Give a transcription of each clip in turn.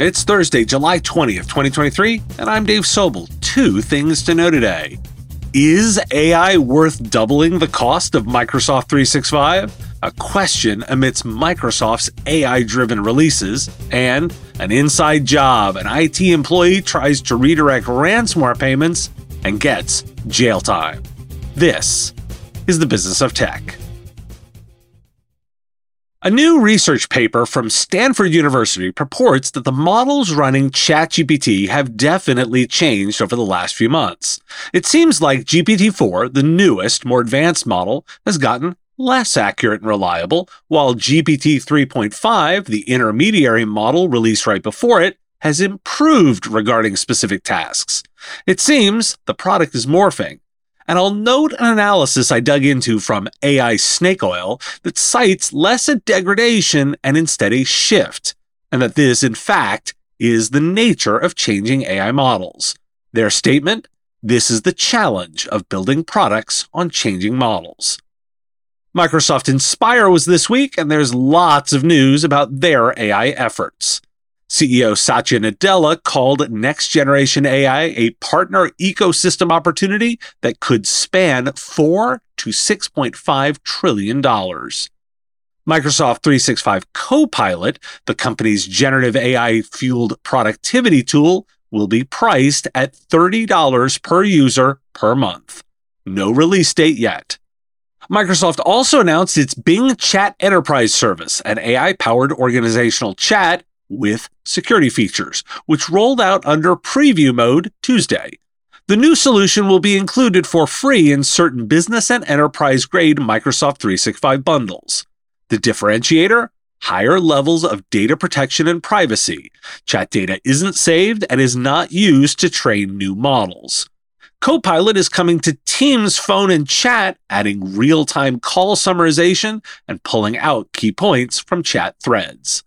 It's Thursday, July 20th, 2023, and I'm Dave Sobel. Two things to know today. Is AI worth doubling the cost of Microsoft 365? A question amidst Microsoft's AI driven releases, and an inside job. An IT employee tries to redirect ransomware payments and gets jail time. This is the business of tech. A new research paper from Stanford University purports that the models running ChatGPT have definitely changed over the last few months. It seems like GPT 4, the newest, more advanced model, has gotten less accurate and reliable, while GPT 3.5, the intermediary model released right before it, has improved regarding specific tasks. It seems the product is morphing, and I'll note an analysis I dug into from AI Snake Oil that cites less a degradation and instead a shift, and that this, in fact, is the nature of changing AI models. Their statement this is the challenge of building products on changing models. Microsoft Inspire was this week, and there's lots of news about their AI efforts. CEO Satya Nadella called next generation AI a partner ecosystem opportunity that could span 4 to 6.5 trillion dollars. Microsoft 365 Copilot, the company's generative AI fueled productivity tool, will be priced at $30 per user per month. No release date yet. Microsoft also announced its Bing Chat Enterprise service, an AI powered organizational chat with security features, which rolled out under preview mode Tuesday. The new solution will be included for free in certain business and enterprise grade Microsoft 365 bundles. The differentiator? Higher levels of data protection and privacy. Chat data isn't saved and is not used to train new models. Copilot is coming to Teams phone and chat, adding real time call summarization and pulling out key points from chat threads.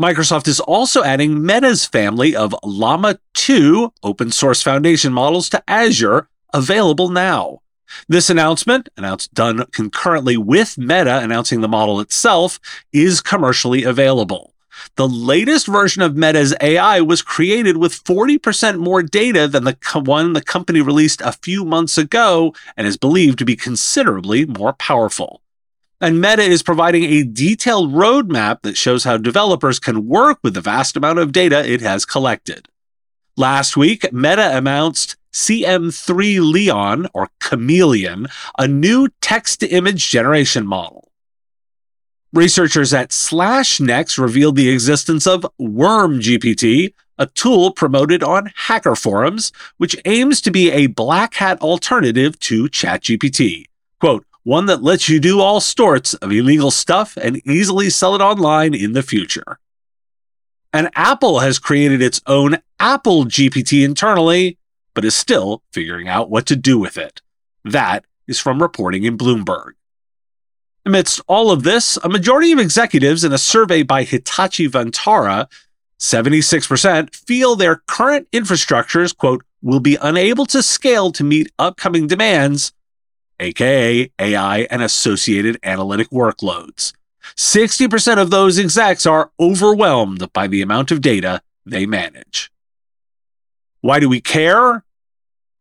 Microsoft is also adding Meta's family of Llama 2 open source foundation models to Azure, available now. This announcement, announced done concurrently with Meta announcing the model itself, is commercially available. The latest version of Meta's AI was created with 40% more data than the one the company released a few months ago and is believed to be considerably more powerful. And Meta is providing a detailed roadmap that shows how developers can work with the vast amount of data it has collected. Last week, Meta announced CM3leon, or Chameleon, a new text to image generation model. Researchers at SlashNext revealed the existence of WormGPT, a tool promoted on hacker forums, which aims to be a black hat alternative to ChatGPT. Quote, one that lets you do all sorts of illegal stuff and easily sell it online in the future. And Apple has created its own Apple GPT internally, but is still figuring out what to do with it. That is from reporting in Bloomberg. Amidst all of this, a majority of executives in a survey by Hitachi Vantara, 76% feel their current infrastructures, quote, will be unable to scale to meet upcoming demands aka AI and associated analytic workloads. 60% of those execs are overwhelmed by the amount of data they manage. Why do we care?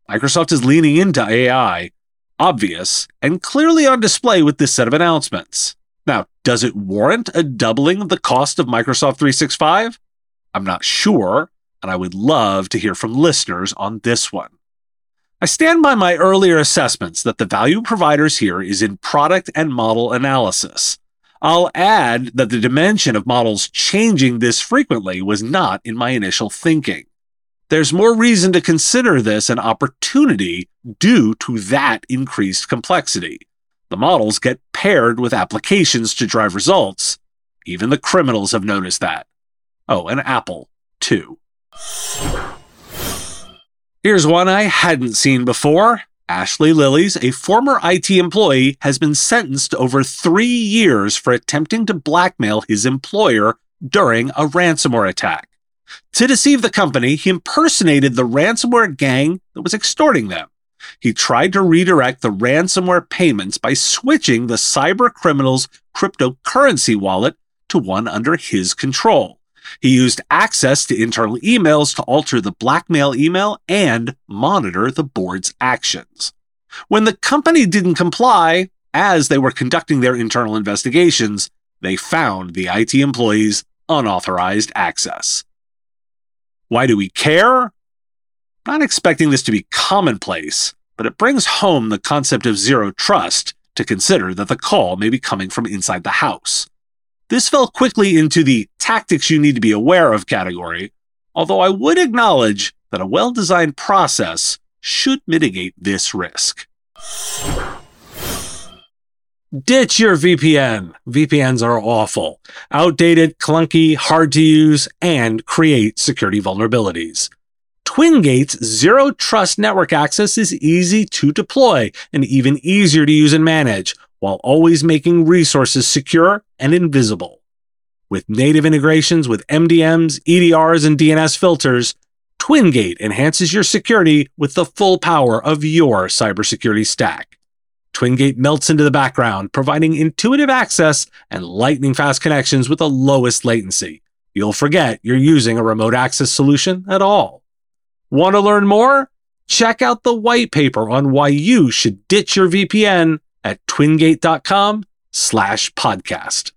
Microsoft is leaning into AI, obvious and clearly on display with this set of announcements. Now, does it warrant a doubling of the cost of Microsoft 365? I'm not sure, and I would love to hear from listeners on this one. I stand by my earlier assessments that the value providers here is in product and model analysis. I'll add that the dimension of models changing this frequently was not in my initial thinking. There's more reason to consider this an opportunity due to that increased complexity. The models get paired with applications to drive results. Even the criminals have noticed that. Oh, and Apple, too. Here's one I hadn't seen before. Ashley Liles, a former IT employee, has been sentenced to over three years for attempting to blackmail his employer during a ransomware attack. To deceive the company, he impersonated the ransomware gang that was extorting them. He tried to redirect the ransomware payments by switching the cyber criminal's cryptocurrency wallet to one under his control. He used access to internal emails to alter the blackmail email and monitor the board's actions. When the company didn't comply, as they were conducting their internal investigations, they found the IT employee's unauthorized access. Why do we care? Not expecting this to be commonplace, but it brings home the concept of zero trust to consider that the call may be coming from inside the house. This fell quickly into the tactics you need to be aware of category, although I would acknowledge that a well designed process should mitigate this risk. Ditch your VPN. VPNs are awful, outdated, clunky, hard to use, and create security vulnerabilities. TwinGate's zero trust network access is easy to deploy and even easier to use and manage, while always making resources secure and invisible. With native integrations with MDMs, EDRs, and DNS filters, TwinGate enhances your security with the full power of your cybersecurity stack. TwinGate melts into the background, providing intuitive access and lightning fast connections with the lowest latency. You'll forget you're using a remote access solution at all. Want to learn more? Check out the white paper on why you should ditch your VPN at twingate.com slash podcast.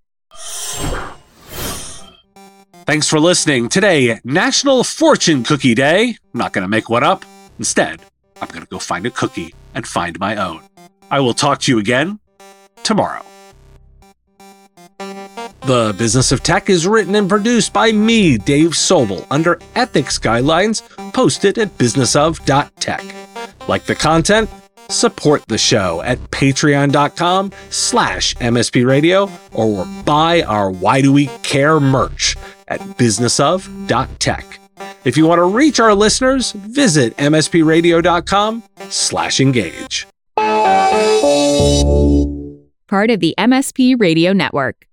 Thanks for listening. Today, National Fortune Cookie Day. I'm not going to make one up. Instead, I'm going to go find a cookie and find my own. I will talk to you again tomorrow. The Business of Tech is written and produced by me, Dave Sobel, under ethics guidelines posted at businessof.tech. Like the content? Support the show at patreon.com slash mspradio or buy our Why Do We Care merch at businessof.tech. If you want to reach our listeners, visit mspradio.com slash engage. Part of the MSP Radio Network.